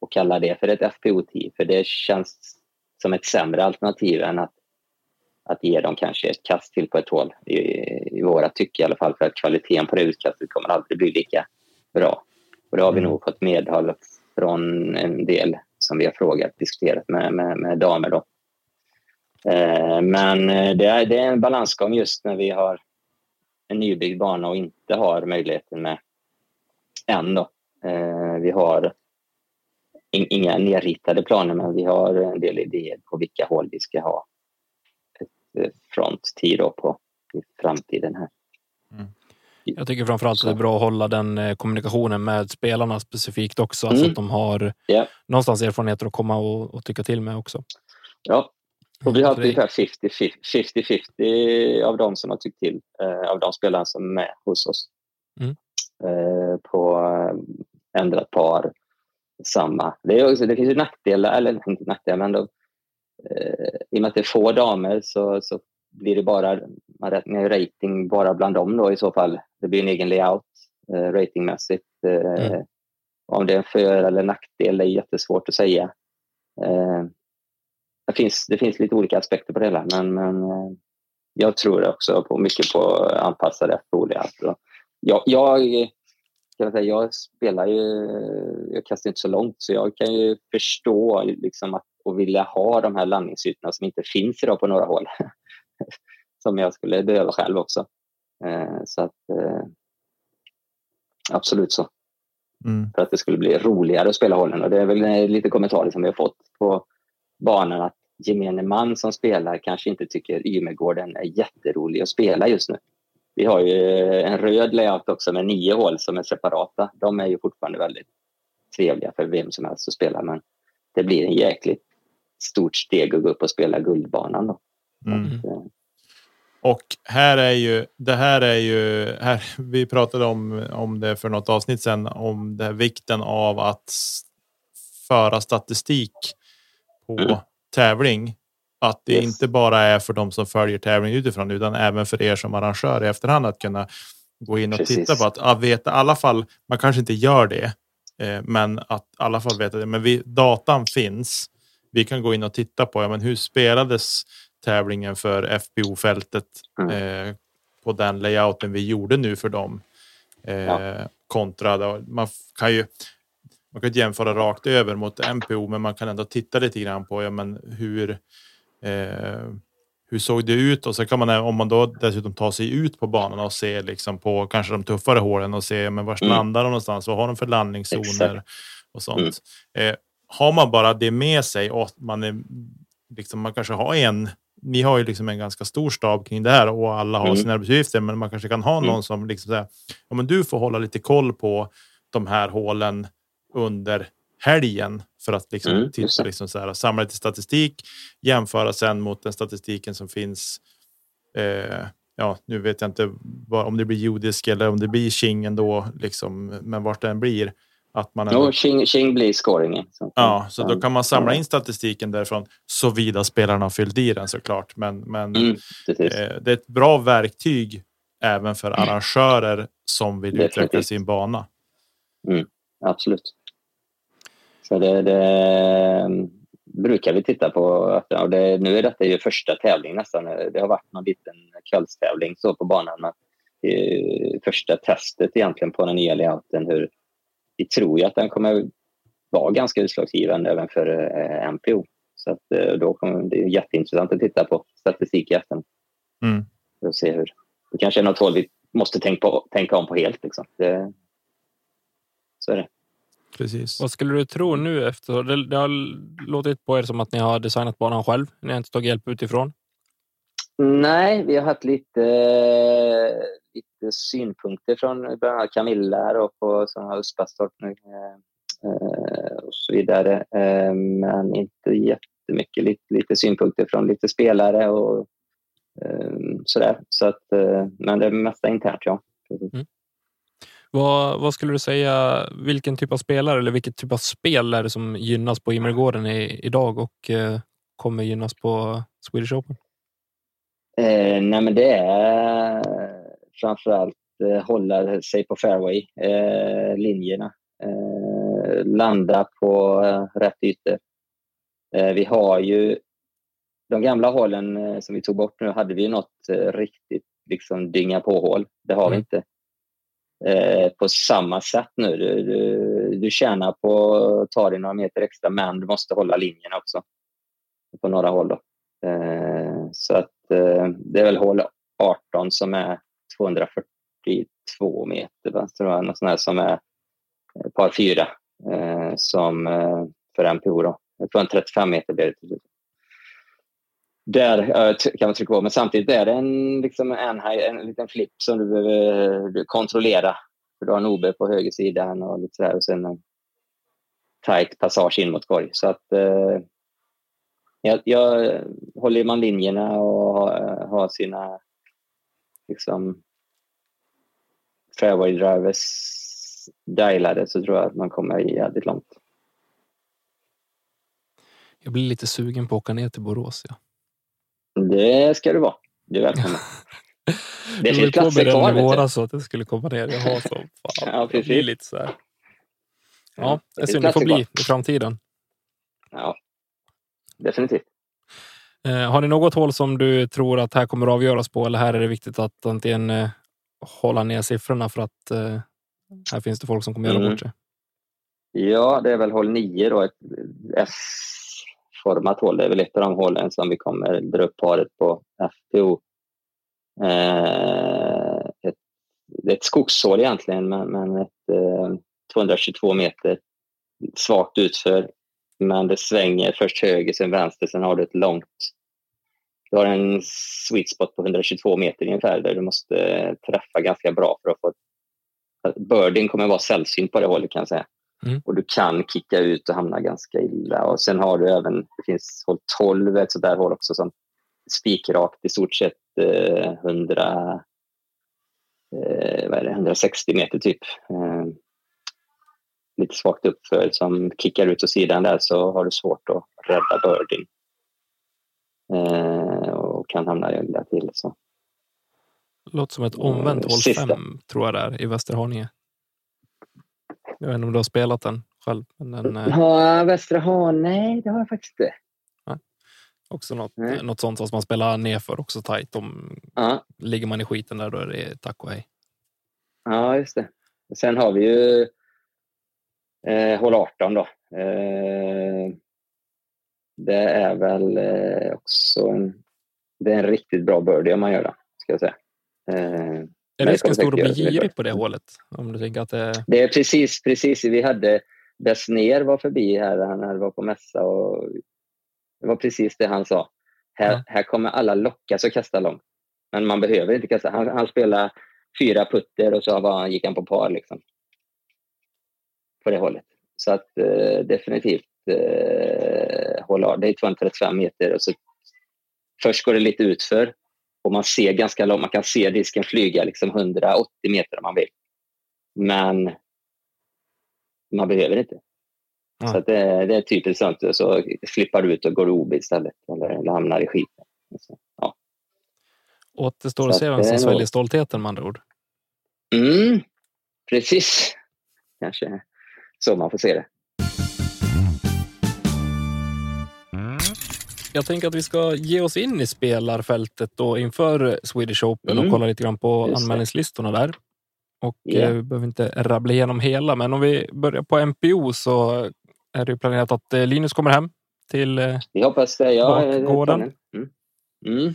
och kalla det för ett FPO-tid. För det känns som ett sämre alternativ än att, att ge dem kanske ett kast till på ett hål. I, i våra tycke i alla fall. För att kvaliteten på det utkastet kommer aldrig bli lika bra. Och det har vi mm. nog fått medhåll från en del som vi har frågat, diskuterat med, med, med damer. Då. Eh, men eh, det är, det är en balansgång just när vi har en nybyggd bana och inte har möjligheten med än. Då. Eh, vi har in, inga nerritade planer, men vi har en del idéer på vilka håll vi ska ha ett eh, fronttid på i framtiden. här. Mm. Jag tycker framförallt att det är bra att hålla den eh, kommunikationen med spelarna specifikt också. Mm. Så att de har yeah. någonstans erfarenheter att komma och, och tycka till med också. Ja, och vi har mm, ungefär 50-50 av de som har tyckt till, eh, av de spelarna som är med hos oss. Mm. Eh, på ändrat par, samma. Det, är också, det finns ju nackdelar, eller inte nackdelar, men då, i och med att det är få damer så, så blir det bara, man räknar rating bara bland dem då i så fall. Det blir en egen layout eh, ratingmässigt. Eh, mm. Om det är en för eller nackdel är jättesvårt att säga. Eh, det, finns, det finns lite olika aspekter på det hela, men, men eh, jag tror också på mycket på anpassade layout. Jag, jag, kan jag, säga, jag spelar ju, jag kastar inte så långt, så jag kan ju förstå liksom att, och vilja ha de här landningsytorna som inte finns idag på några håll. som jag skulle behöva själv också. Eh, så att eh, absolut så. Mm. För att det skulle bli roligare att spela hållen. Och det är väl lite kommentarer som vi har fått på banan att gemene man som spelar kanske inte tycker Ymegården är jätterolig att spela just nu. Vi har ju en röd layout också med nio hål som är separata. De är ju fortfarande väldigt trevliga för vem som helst att spela men det blir en jäkligt stort steg att gå upp och spela Guldbanan. Då. Mm. Eh, och här är ju det här är ju här. Vi pratade om om det för något avsnitt sedan om det här vikten av att föra statistik på mm. tävling. Att det yes. inte bara är för de som följer tävlingen utifrån utan även för er som arrangör i efterhand att kunna gå in och Precis. titta på att ja, veta i alla fall. Man kanske inte gör det, eh, men att i alla fall veta det. Men vi, datan finns. Vi kan gå in och titta på ja, men hur spelades tävlingen för FBO-fältet mm. eh, på den layouten vi gjorde nu för dem. Eh, ja. Kontra, man kan ju man kan inte jämföra rakt över mot MPO, men man kan ändå titta lite grann på ja, men hur eh, hur såg det ut? Och så kan man om man då dessutom tar sig ut på banan och ser liksom på kanske de tuffare hålen och se men var mm. landar de någonstans? Vad har de för landningszoner Exakt. och sånt? Mm. Eh, har man bara det med sig och man är liksom man kanske har en ni har ju liksom en ganska stor stab kring det här och alla har mm. sina arbetsuppgifter, men man kanske kan ha någon mm. som liksom säger, ja, men du får hålla lite koll på de här hålen under helgen för att liksom mm, titta, liksom så här, samla lite statistik, jämföra sen mot den statistiken som finns. Eh, ja, nu vet jag inte vad, om det blir judisk eller om det blir Qing ändå, liksom, men vart den blir. Att man. Jo, Qing, blir scoringen. Ja, så då kan man samla in statistiken därifrån såvida spelarna har fyllt i den såklart. Men, men mm, eh, det är ett bra verktyg även för arrangörer som vill Definitivt. utveckla sin bana. Mm, absolut. Så det, det, brukar vi titta på. Och det, nu är detta ju första tävling nästan. Det har varit någon liten kvällstävling så på banan. Men första testet egentligen på den nya layouten. Hur, vi tror ju att den kommer vara ganska utslagsgivande även för eh, MPO. Så att, eh, då kommer det är jätteintressant att titta på statistik i efterhand. Mm. För att se hur... Det kanske är något håll vi måste tänka, på, tänka om på helt. Liksom. Det, så är det. Precis. Vad skulle du tro nu efter? Det, det har låtit på er som att ni har designat banan själv. Ni har inte tagit hjälp utifrån. Nej, vi har haft lite, lite synpunkter från bland annat Camilla och på Uspastorp nu, eh, och så vidare. Eh, men inte jättemycket. Lite, lite synpunkter från lite spelare och eh, sådär. Så att, men det mesta internt, ja. Mm. Vad, vad, skulle du säga, vilken typ av spelare eller vilket typ av spel är det som gynnas på Immergården idag och kommer gynnas på Swedish Open? Eh, nej, men det är framförallt eh, hålla sig på fairway, eh. Eh, landa på eh, rätt ytor. Eh, vi har ju de gamla hålen eh, som vi tog bort nu hade vi något riktigt liksom dynga på-hål. Det har mm. vi inte. på samma sätt nu. Du, du, du tjänar på att ta dig några meter extra men du måste hålla linjerna också. På några håll. Då. så att Eh, det är väl hål 18 som är 242 meter, va? tror jag, något sånt här som är par fyra eh, som eh, för MPO. Då. Jag tror en 35 meter blir det Där kan man trycka på, men samtidigt är det en, liksom en, en liten flipp som du behöver kontrollera. För du har en OB på högersidan och lite sådär och sen en tight passage in mot korg. Så att eh, jag, jag håller man linjerna och har, eh, har sina liksom, fairway drivers dialade så tror jag att man kommer jävligt långt. Jag blir lite sugen på att åka ner till Borås. Ja. Det ska du vara. Du är välkommen. Det finns platser kvar. Jag våras så att jag skulle komma ner. Jag har så fan. ja, precis. lite så här. Ja, det synd. Det får bli i framtiden. Ja, definitivt. Eh, har ni något hål som du tror att här kommer att avgöras på? Eller här är det viktigt att antingen eh, hålla ner siffrorna för att eh, här finns det folk som kommer göra mm. bort sig? Ja, det är väl hål 9 då, ett S-format hål. Det är väl ett av de hålen som vi kommer dra upp paret på FPO. Eh, ett, det är ett skogshål egentligen, men, men ett eh, 222 meter svagt utför men det svänger först höger, sen vänster, sen har du ett långt... Du har en sweet spot på 122 meter ungefär där du måste träffa ganska bra för att få... Birding kommer vara sällsynt på det hållet kan jag säga. Mm. Och du kan kicka ut och hamna ganska illa. Och sen har du även, det finns hål 12, ett sådär hål också som spikrakt i stort sett eh, 100, eh, vad är det, 160 meter typ. Eh, lite svagt uppför som kickar ut åt sidan där så har du svårt att rädda birdien. Eh, och kan hamna illa till. Så. Låter som ett omvänt hål 5 tror jag det är i Västerhaninge. Jag vet inte om du har spelat den själv? Den, eh... Ja, Västra Han, nej det har jag faktiskt inte. Ja. Också något, något sånt som man spelar nerför också tajt. Om, ja. Ligger man i skiten där då är det tack och hej. Ja, just det. Sen har vi ju eh, hål 18 då. Eh, det är väl eh, också en, det är en riktigt bra birdie om man gör det, ska jag säga. Eh, är risken stor att bli girig på det hålet? Om du tänker att det... det är precis, precis. Vi hade Besner var förbi här, han var på mässa och det var precis det han sa. Här, ja. här kommer alla lockas att kasta långt. Men man behöver inte kasta. Han, han spelade fyra putter och så var, gick han på par. Liksom på det hållet. Så att eh, definitivt eh, hålla Det är 235 meter. Och så först går det lite utför och man ser ganska långt. Man kan se disken flyga liksom 180 meter om man vill. Men man behöver inte. Ja. Så det, det, är typiskt sånt. Så flippar du ut och går OB istället eller, eller hamnar i skiten. Så, ja. Återstår att se vem som sväljer stoltheten med andra ord. Mm, precis. Kanske så man får se det. Jag tänker att vi ska ge oss in i spelarfältet då inför Swedish Open mm. och kolla lite grann på Just anmälningslistorna där. Och yeah. eh, vi behöver inte rabbla igenom hela, men om vi börjar på MPO så är det planerat att eh, Linus kommer hem till eh, Vi hoppas det. Ja, bakgården. Mm. Mm.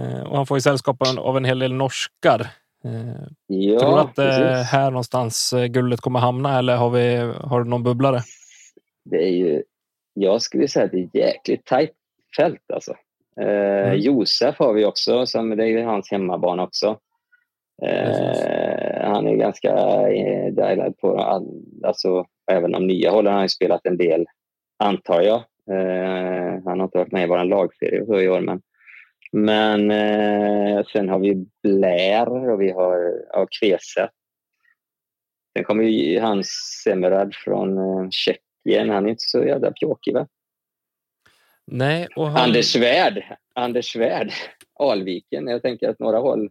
Eh, och han får ju sällskap av en hel del norskar. Eh, ja, Tror du att det är här någonstans guldet kommer hamna eller har, vi, har du någon bubblare? Det är ju, jag skulle säga att det är jäkligt tajt fält alltså. Eh, mm. Josef har vi också, som det är ju hans hemmabana också. Eh, han är ganska eh, dialad på all, alltså även de nya hållen har han spelat en del, antar jag. Eh, han har inte varit med i vår lagserie i år, men, men eh, sen har vi Blair och vi har ja, Kveset. Sen kommer ju hans Semerad från eh, Tjeckien. Han är inte så jävla pjåkig, va? Nej, och han... Anders Svärd. Anders Svärd. Alviken. Jag tänker att några håll...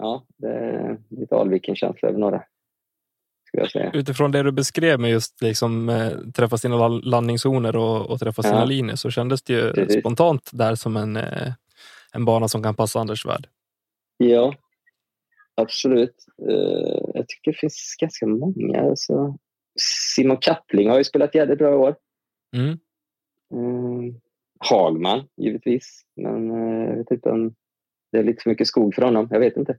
Ja, det är lite Alviken-känsla över några. Utifrån det du beskrev med just liksom, eh, träffa sina landningszoner och, och träffa sina ja. linjer så kändes det ju Precis. spontant där som en, eh, en bana som kan passa Anders Svärd. Ja, absolut. Uh, jag tycker det finns ganska många. Alltså. Simon Kappling har ju spelat jävligt bra i år. Mm. Uh, Hagman, givetvis. Men uh, jag vet inte om det är lite för mycket skog för honom. Jag vet inte.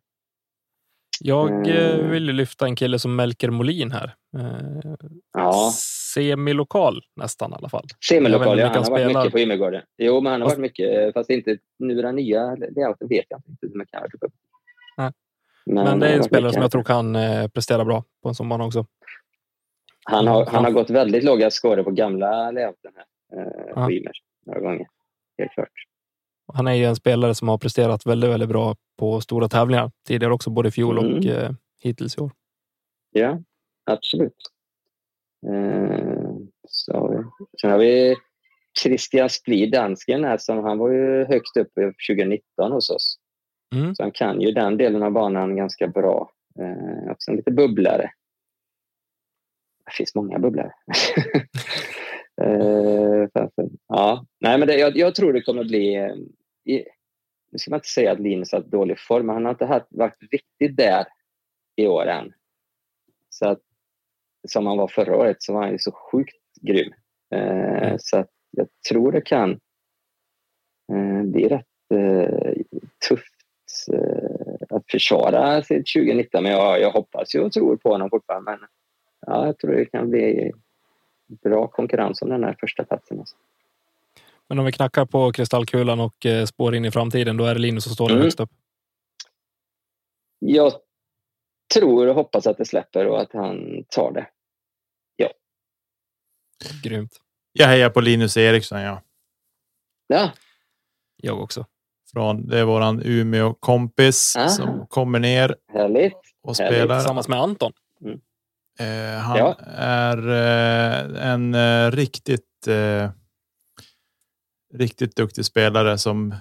Jag vill lyfta en kille som Melker Molin här. Eh, ja. Semilokal nästan i alla fall. Semilokal, ja. Han har spelar. varit mycket på Ymmergården. Jo, men han har fast... varit mycket, fast inte nu den nya layouten vet jag inte hur mycket han har upp. Men, men, det är en spelare som jag tror kan prestera bra på en sån bana också. Han har, han har gått väldigt låga scorer på gamla layouten här, eh, på Ymer några gånger. Helt klart. Han är ju en spelare som har presterat väldigt, väldigt bra på stora tävlingar tidigare också, både i fjol och mm. eh, hittills i år. Ja, absolut. Eh, så, sen har vi Christian Splid, dansken, här, som han var ju högt upp 2019 hos oss. Mm. Så han kan ju den delen av banan ganska bra. Eh, också en lite bubblare. Det finns många bubblare. eh, ja. Nej, men det, jag, jag, tror det kommer bli eh, nu ska man inte säga att Linus har dålig form, men han har inte varit riktigt där i år än. Så att, som han var förra året så var han ju så sjukt grym. Eh, mm. Så att jag tror det kan eh, bli rätt eh, tufft eh, att försvara sitt 2019. Men jag, jag hoppas ju och tror på honom fortfarande. Men ja, jag tror det kan bli bra konkurrens om den här första platsen. Alltså. Men om vi knackar på kristallkulan och eh, spår in i framtiden, då är det Linus som står mm. högst upp. Jag tror och hoppas att det släpper och att han tar det. Ja. Grymt. Jag hejar på Linus Eriksson, ja. Ja. Jag också. Från, det är våran Umeå kompis Aha. som kommer ner. Härligt. Och spelar. Tillsammans med Anton. Mm. Eh, han ja. är eh, en eh, riktigt eh, riktigt duktig spelare som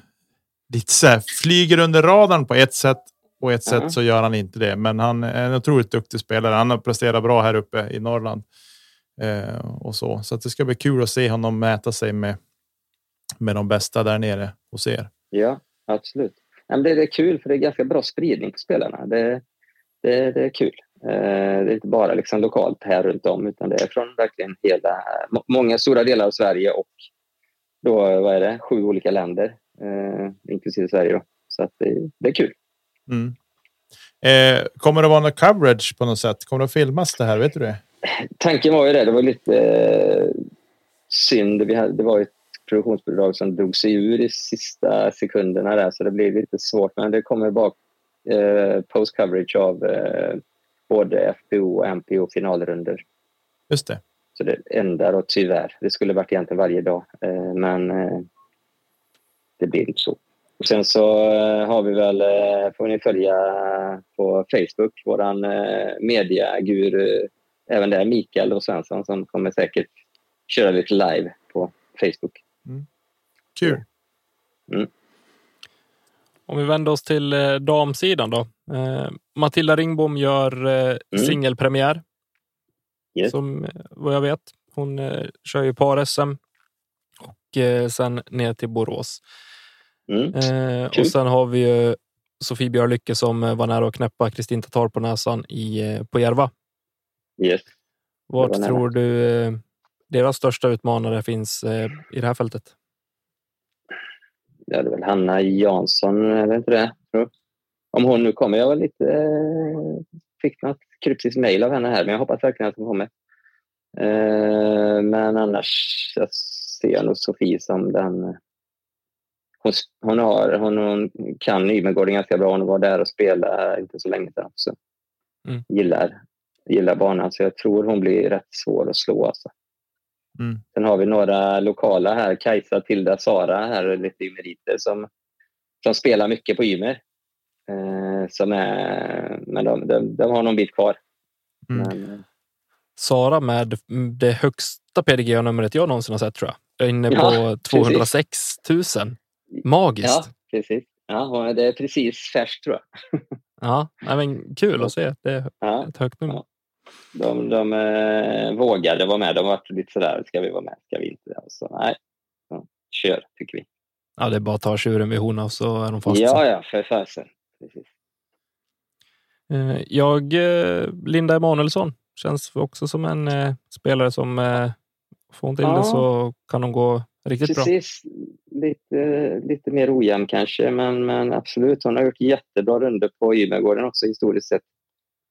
lite så här, flyger under radarn på ett sätt och ett mm. sätt så gör han inte det. Men han är en otroligt duktig spelare. Han har presterat bra här uppe i Norrland eh, och så. Så det ska bli kul att se honom mäta sig med med de bästa där nere hos er. Ja, absolut. det är kul för det är ganska bra spridning på spelarna. Det, det, det är kul. Eh, det är inte bara liksom lokalt här runt om utan det är från verkligen hela, många stora delar av Sverige och då, vad är det, sju olika länder, eh, inklusive Sverige. Då. Så att det, det är kul. Mm. Eh, kommer det vara någon coverage på något sätt? Kommer det att filmas det här? Vet du det? Tanken var ju det. Det var lite eh, synd. Vi hade, det var ett produktionsbidrag som drog sig ur i sista sekunderna där, så det blev lite svårt. Men det kommer bara eh, post coverage av eh, både FPO och MPO finalrunder. Just det. Så det enda då tyvärr. Det skulle varit egentligen varje dag. Eh, men eh, det blir inte så. Och sen så eh, har vi väl, får ni följa på Facebook, våran mediaguru, även där Mikael och Svensson som kommer säkert köra lite live på Facebook. Mm. Kul. Mm. Om vi vänder oss till damsidan då. Matilda Ringbom gör mm. singelpremiär Yes. Som vad jag vet. Hon eh, kör ju par-SM. och eh, sen ner till Borås. Mm. Eh, och sen har vi ju Sofie Björlycke som var nära att knäppa Kristin Tatar på näsan i, på Järva. Yes. Vart tror du deras största utmanare finns i det här fältet? Det är väl Hanna Jansson, det inte det? Om hon nu kommer. Jag var lite... Fick något kryptiskt mejl av henne här, men jag hoppas verkligen att hon kommer. Men annars ser jag nog Sofie som den... Hon, hon, har, hon, hon kan Nymegården ganska bra. Hon var där och spelade inte så länge sedan också. Mm. Gillar, gillar banan, så jag tror hon blir rätt svår att slå. Alltså. Mm. Sen har vi några lokala här. Kajsa, Tilda, Sara här, lite i meriter som, som spelar mycket på Ymer. Eh, som är, men de, de, de har någon bit kvar. Mm. Men, eh, Sara med det högsta PDGA-numret jag någonsin har sett tror jag. Jag är inne på ja, 206 000. Magiskt. Ja, precis. Ja, det är precis färskt tror jag. ja, men kul att se. Det är ja, ett högt nummer. Ja. De, de eh, vågade vara med. De var lite sådär, ska vi vara med? Ska vi inte? Så, nej, ja, kör tycker vi. Ja, det är bara att ta tjuren vid horna så är de fast. Ja, ja, för fasen. Eh, jag, eh, Linda Emanuelsson, känns också som en eh, spelare som får hon till ja. det så kan hon gå riktigt Precis. bra. Lite, lite mer ojämn kanske, men, men absolut. Hon har gjort jättebra runder på Ymergården också historiskt sett.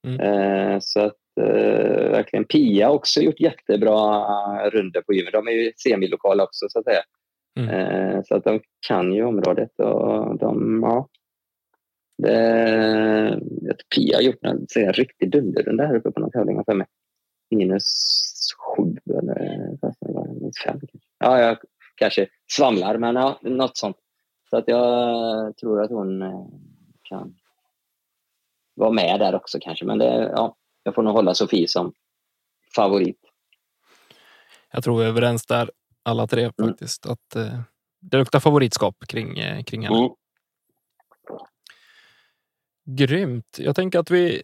Mm. Eh, så att eh, verkligen Pia också gjort jättebra runder på Ymer. De är ju semilokala också så att säga. Mm. Eh, så att de kan ju området och de, ja. Det, Pia har gjort en, en riktig dunderrunda här uppe på någon tävling för mig. Minus sju eller fem kanske. Ja, jag kanske svamlar, men ja, något sånt. Så att jag tror att hon eh, kan vara med där också kanske. Men det, ja, jag får nog hålla Sofie som favorit. Jag tror vi är överens där alla tre mm. faktiskt. Att eh, det luktar favoritskap kring, eh, kring henne. Mm. Grymt. Jag tänker att vi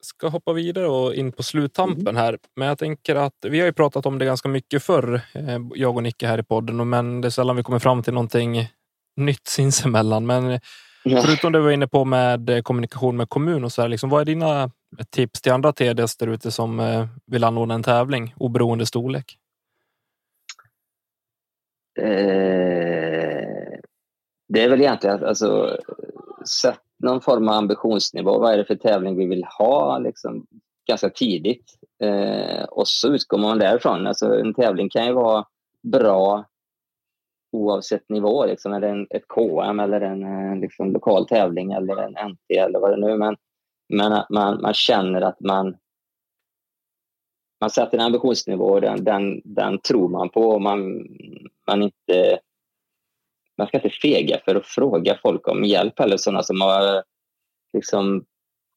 ska hoppa vidare och in på sluttampen mm. här. Men jag tänker att vi har ju pratat om det ganska mycket förr, eh, jag och Nicke här i podden, men det är sällan vi kommer fram till någonting nytt sinsemellan. Men ja. förutom det vi var inne på med eh, kommunikation med kommun och så här, liksom, vad är dina tips till andra TDs där ute som eh, vill anordna en tävling oberoende storlek? Eh, det är väl egentligen alltså, sätt någon form av ambitionsnivå. Vad är det för tävling vi vill ha liksom, ganska tidigt? Eh, och så utgår man därifrån. Alltså, en tävling kan ju vara bra oavsett nivå. Liksom, är det en, ett KM eller en eh, liksom, lokal tävling eller en NT eller vad det nu är. Men, men att man, man känner att man man sätter en ambitionsnivå och den, den, den tror man på och man, man inte man ska inte fega för att fråga folk om hjälp eller sådana som har liksom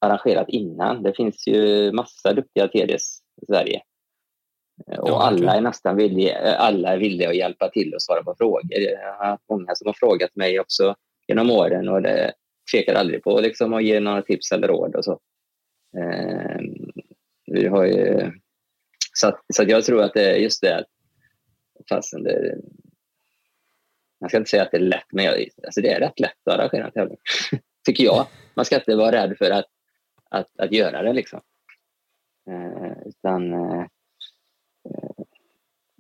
arrangerat innan. Det finns ju massa duktiga TDs i Sverige. Och ja, alla är nästan villiga, alla är villiga att hjälpa till och svara på frågor. Jag har haft många som har frågat mig också genom åren och det tvekar aldrig på liksom att ge några tips eller råd och så. Eh, vi har ju, så, så jag tror att det är just det, fastän det, man ska inte säga att det är lätt, men jag, alltså det är rätt lätt att arrangera en tävling. Tycker jag. Man ska inte vara rädd för att, att, att göra det. Liksom. Eh, utan, eh,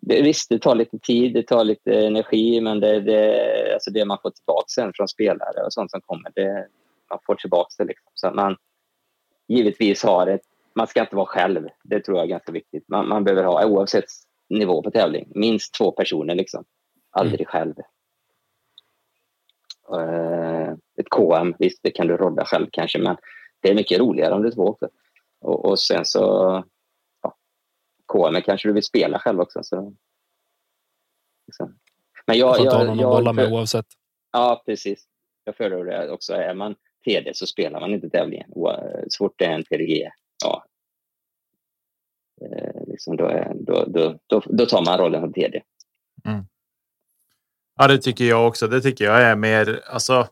det, visst, det tar lite tid, det tar lite energi, men det, det, alltså det man får tillbaka sen från spelare och sånt som kommer, det, man får tillbaka det. Liksom. Så man givetvis har ett... Man ska inte vara själv. Det tror jag är ganska viktigt. Man, man behöver ha, oavsett nivå på tävling, minst två personer. Liksom. Aldrig mm. själv. Eh, ett KM, visst det kan du rodda själv kanske, men det är mycket roligare om du är två också. Och, och sen så, ja, KM kanske du vill spela själv också. Så, liksom. Men jag, jag, jag, jag, bolla med oavsett. Ja, precis. Jag föredrar det också. Är man TD så spelar man inte tävlingen. Så fort det är en TDG, ja, eh, liksom då, är, då, då, då, då tar man rollen som TD. Mm. Ja, det tycker jag också. Det tycker jag är mer alltså.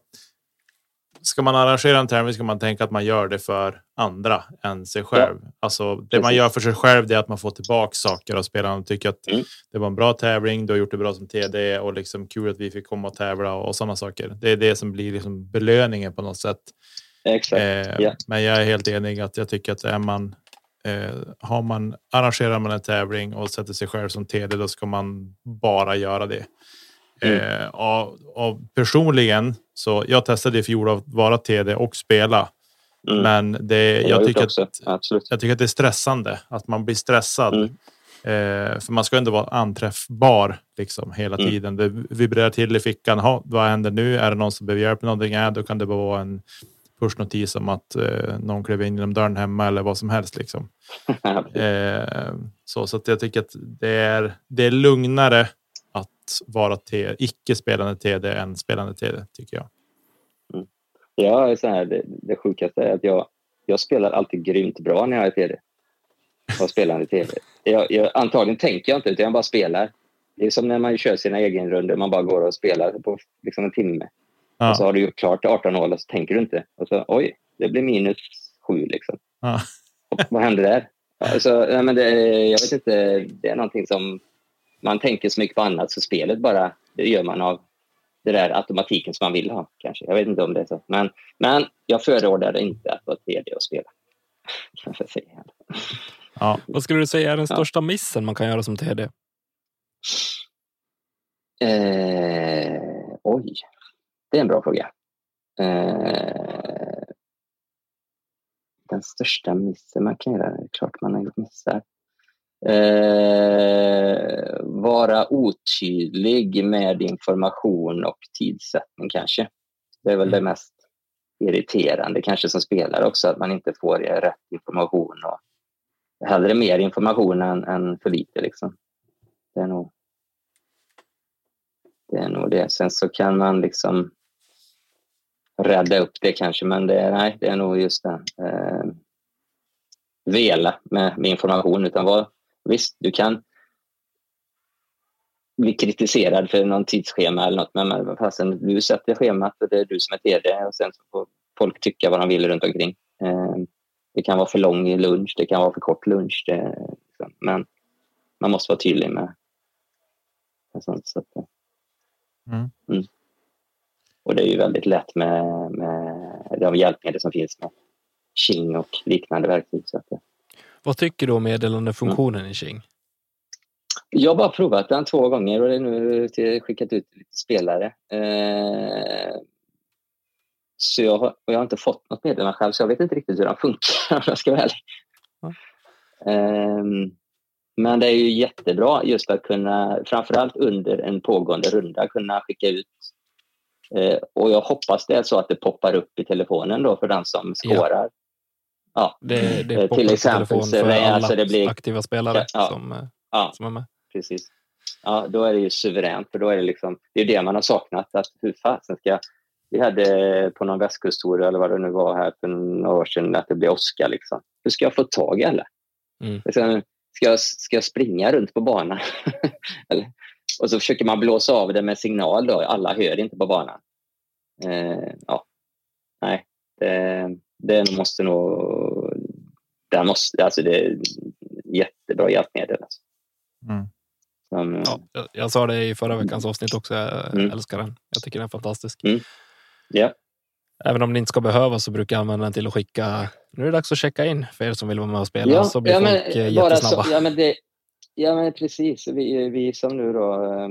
ska man arrangera en tävling ska man tänka att man gör det för andra än sig själv. Ja. Alltså det Precis. man gör för sig själv är att man får tillbaka saker och spelarna tycker att mm. det var en bra tävling. Du har gjort det bra som TD och liksom kul att vi fick komma och tävla och, sådana saker. Det är det som blir liksom belöningen på något sätt. Exakt. Eh, ja. Men jag är helt enig att jag tycker att är man eh, har man arrangerar man en tävling och sätter sig själv som TD, då ska man bara göra det. Mm. Eh, och, och, personligen så jag testade i fjol att vara TD och spela. Mm. Men det, jag, jag tycker att, Absolut. jag tycker att det är stressande att man blir stressad. Mm. Eh, för man ska ändå vara anträffbar liksom hela mm. tiden. Det vibrerar till i fickan. Ha, vad händer nu? Är det någon som behöver hjälp med någonting? Ja, då kan det bara vara en pushnotis om att eh, någon klev in genom dörren hemma eller vad som helst. Liksom. eh, så så att jag tycker att det är, det är lugnare att vara icke spelande TD än spelande TD tycker jag. Mm. Ja, så här, det, det sjukaste är att jag, jag spelar alltid grymt bra när jag är TD. Och spelande TD. Jag, jag, antagligen tänker jag inte, utan jag bara spelar. Det är som när man kör sina egenrunder, man bara går och spelar på liksom en timme. Ja. Och så har du gjort klart 18 hål och så tänker du inte. Och så, oj, det blir minus sju liksom. Ja. Vad hände där? Alltså, nej, men det, jag vet inte, det är någonting som man tänker så mycket på annat så spelet bara, det gör man av det där automatiken som man vill ha kanske. Jag vet inte om det är så. Men, men jag förordar inte att vara tredje och spela. Ja. Vad skulle du säga är den största missen man kan göra som TD? Eh, oj, det är en bra fråga. Eh, den största missen man kan göra, det är klart man har gjort missar. Eh, vara otydlig med information och tidsättning kanske. Det är väl det mm. mest irriterande kanske som spelare också, att man inte får rätt information. Och hellre mer information än, än för lite. Liksom. Det, är nog, det är nog det. Sen så kan man liksom rädda upp det kanske, men det, nej, det är nog just det. Eh, vela med, med information, utan var, Visst, du kan bli kritiserad för någon tidsschema eller något, men fasen, du sätter schemat och det är du som är TD och sen så får folk tycka vad de vill runt omkring. Eh, det kan vara för lång lunch, det kan vara för kort lunch, det, men man måste vara tydlig med, sånt. Så att, mm. Mm. Och det är ju väldigt lätt med, med de hjälpmedel som finns med Qing och liknande verktyg. Så att, vad tycker du om meddelandefunktionen mm. i Qing? Jag har bara provat den två gånger och det är nu skickat ut lite spelare. Eh, så jag har, jag har inte fått något meddelande själv så jag vet inte riktigt hur den funkar om jag ska vara ärlig. Mm. Eh, men det är ju jättebra just att kunna, framförallt under en pågående runda, kunna skicka ut eh, och jag hoppas det är så att det poppar upp i telefonen då för den som skårar. Ja. Det, det eh, till exempel alla alltså det blir, aktiva spelare ja, som, eh, ja, som är med. Precis. Ja, då är det ju suveränt för då är det liksom, det är det man har saknat. Att hur fasen ska vi hade på någon västkusttour eller vad det nu var här för några år sedan att det blev åska. Liksom. Hur ska jag få tag i alla? Mm. Liksom, ska, jag, ska jag springa runt på banan? och så försöker man blåsa av det med signal. Då. Alla hör inte på banan. Eh, ja. Nej, det, det måste nog... Det, måste, alltså det är jättebra hjälpmedel. Alltså. Mm. Som, ja, jag, jag sa det i förra veckans avsnitt också. Jag mm. älskar den. Jag tycker den är fantastisk. Mm. Yeah. Även om det inte ska behövas så brukar jag använda den till att skicka. Nu är det dags att checka in för er som vill vara med och spela. Ja, så blir ja, folk men, jättesnabba. Så, ja, men det, ja, men precis. Vi, vi som nu då. Eh,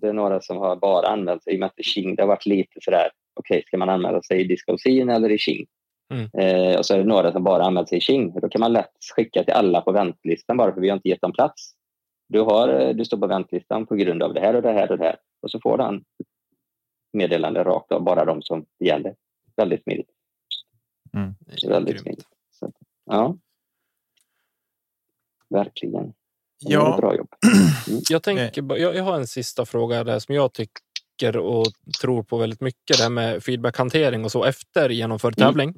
det är några som har bara använt sig i och med att det har varit lite sådär okej, okay, ska man anmäla sig i Discofin eller i Qing? Mm. Eh, och så är det några som bara anmält sig i Qing. Då kan man lätt skicka till alla på väntlistan bara för vi har inte gett dem plats. Du, har, eh, du står på väntlistan på grund av det här och det här och det här. Och så får han meddelande rakt av bara de som det gäller. Väldigt smidigt. Mm. Väldigt smidigt. Så, ja. Verkligen. Ja. Bra jobb. Mm. Jag, tänker, jag, jag har en sista fråga där som jag tycker och tror på väldigt mycket. Det här med feedbackhantering och så efter genomförd mm.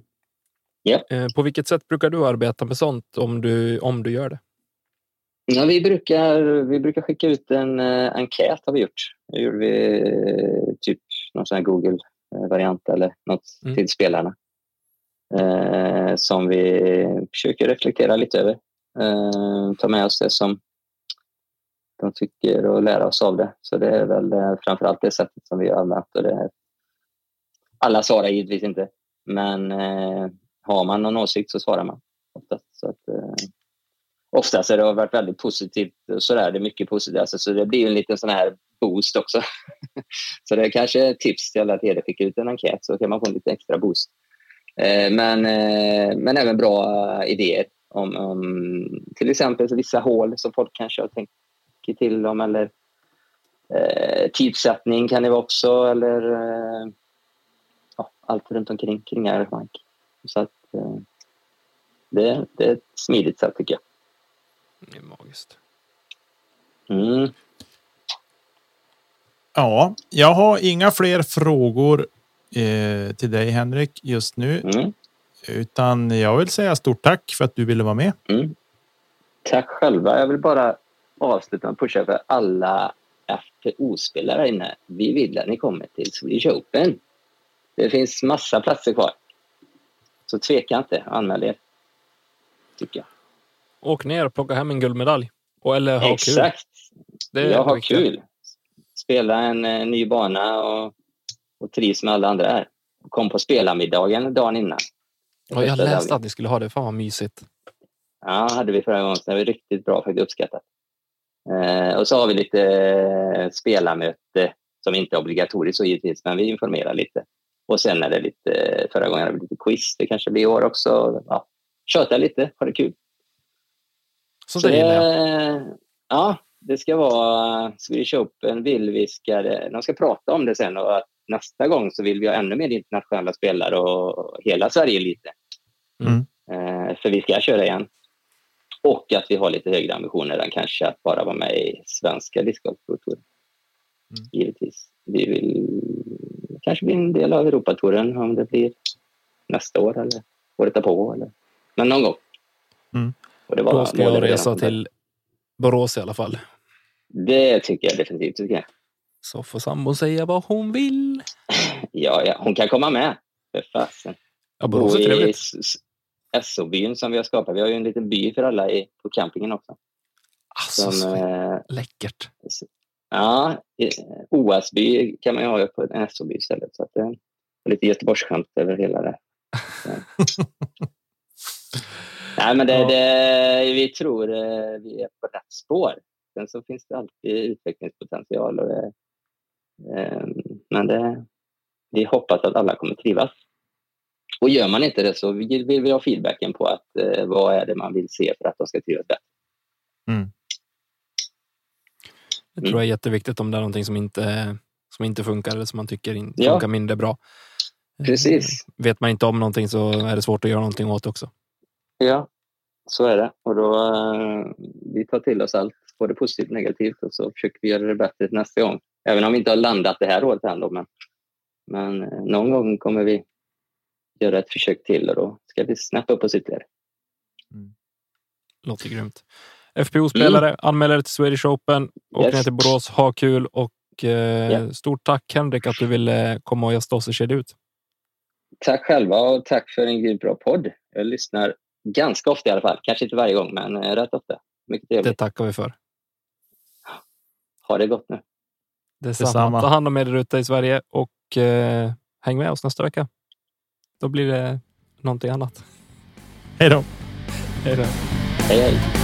Yeah. På vilket sätt brukar du arbeta med sånt om du, om du gör det? Ja, vi, brukar, vi brukar skicka ut en uh, enkät har vi gjort. Det gjorde vi uh, typ någon sån här Google variant eller något mm. till spelarna. Eh, som vi försöker reflektera lite över. Eh, ta med oss det som de tycker och lära oss av det. Så det är väl eh, framförallt det sättet som vi har använt. Och det, alla svarar givetvis inte, men eh, har man någon åsikt så svarar man. Oftast. Så att, eh, oftast har det varit väldigt positivt. Så det är mycket positivt. Alltså, så det blir en liten sån här boost också. så det är kanske ett tips till alla att Ede skickar ut en enkät så kan man få en lite extra boost. Eh, men, eh, men även bra idéer om, om till exempel vissa hål som folk kanske har tänkt till om eller eh, tidsättning kan det vara också eller eh, ja, allt runt omkring kring arrangemang. Så att eh, det, det är ett smidigt sätt tycker jag. Det är magiskt. Mm. Ja, jag har inga fler frågor eh, till dig Henrik just nu. Mm. Utan jag vill säga stort tack för att du ville vara med. Mm. Tack själva. Jag vill bara avsluta med att pusha för alla FPO-spelare inne. Vi vill att ni kommer till Swedish Open. Det finns massa platser kvar. Så tveka inte, anmäl er. Tycker jag. Åk ner och plocka hem en guldmedalj. Och eller ha Exakt. kul. jag har kul. Spela en, en, ny bana och, och trivs med alla andra här. Kom på spelarmiddagen dagen innan. Och jag läste att ni skulle ha det. Fan vad mysigt. Ja, hade vi förra gången. Det var riktigt bra, faktiskt uppskattat. Eh, och så har vi lite eh, spelarmöte som inte är obligatoriskt så givetvis, men vi informerar lite. Och sen är det lite, förra gången hade vi lite quiz, det kanske blir i år också. Ja, köta lite, ha det kul. Så, så det gillar Ja, det ska vara Swedish Open vill vi ska, de ska prata om det sen och nästa gång så vill vi ha ännu mer internationella spelare och hela Sverige lite. Mm. Eh, för vi ska köra igen. Och att vi har lite högre ambitioner än kanske att bara vara med i svenska discgolfprovtouren. Mm. Givetvis. Vi vill kanske bli en del av Europatouren om det blir nästa år eller året därpå. Eller, men någon gång. Mm. Och det var Då ska jag resa till Borås i alla fall. Det tycker jag definitivt. Tycker jag. Så får sambon säga vad hon vill. ja, ja, hon kan komma med. För fasen. Ja, Borås är trevligt. SO-byn som vi har skapat. Vi har ju en liten by för alla i, på campingen också. Alltså, som, eh, läckert. Ja, OS-by kan man ju ha på en SO-by istället. Så att det är lite Göteborgsskämt över hela det. Nej, men det, ja. det, vi tror eh, vi är på rätt spår. Sen så finns det alltid utvecklingspotential. Och det, eh, men det, vi hoppas att alla kommer trivas. Och gör man inte det så vill vi ha feedbacken på att eh, vad är det man vill se för att de ska trivas bättre. Mm. Det tror jag är jätteviktigt om det är någonting som inte, som inte funkar eller som man tycker inte ja. funkar mindre bra. Precis. Vet man inte om någonting så är det svårt att göra någonting åt också. Ja, så är det. Och då, uh, vi tar till oss allt, både positivt och negativt, och så försöker vi göra det bättre nästa gång. Även om vi inte har landat det här året än. Då, men, men uh, någon gång kommer vi göra ett försök till och då ska vi snappa upp oss ytterligare. Mm. Låter grymt. FPO-spelare, mm. anmäl er till Swedish Open, åk yes. ner till Borås, ha kul och eh, yeah. stort tack Henrik att du ville komma och gästa oss i Kedja ut. Tack själva och tack för en grymt bra podd. Jag lyssnar ganska ofta i alla fall. Kanske inte varje gång, men eh, rätt ofta. Mycket trevligt. Det tackar vi för. Ha det gott nu. Detsamma. Detsamma. Ta hand om er ute i Sverige och eh, häng med oss nästa vecka. Då blir det någonting annat. Hej då! Hej då! Hej, hej!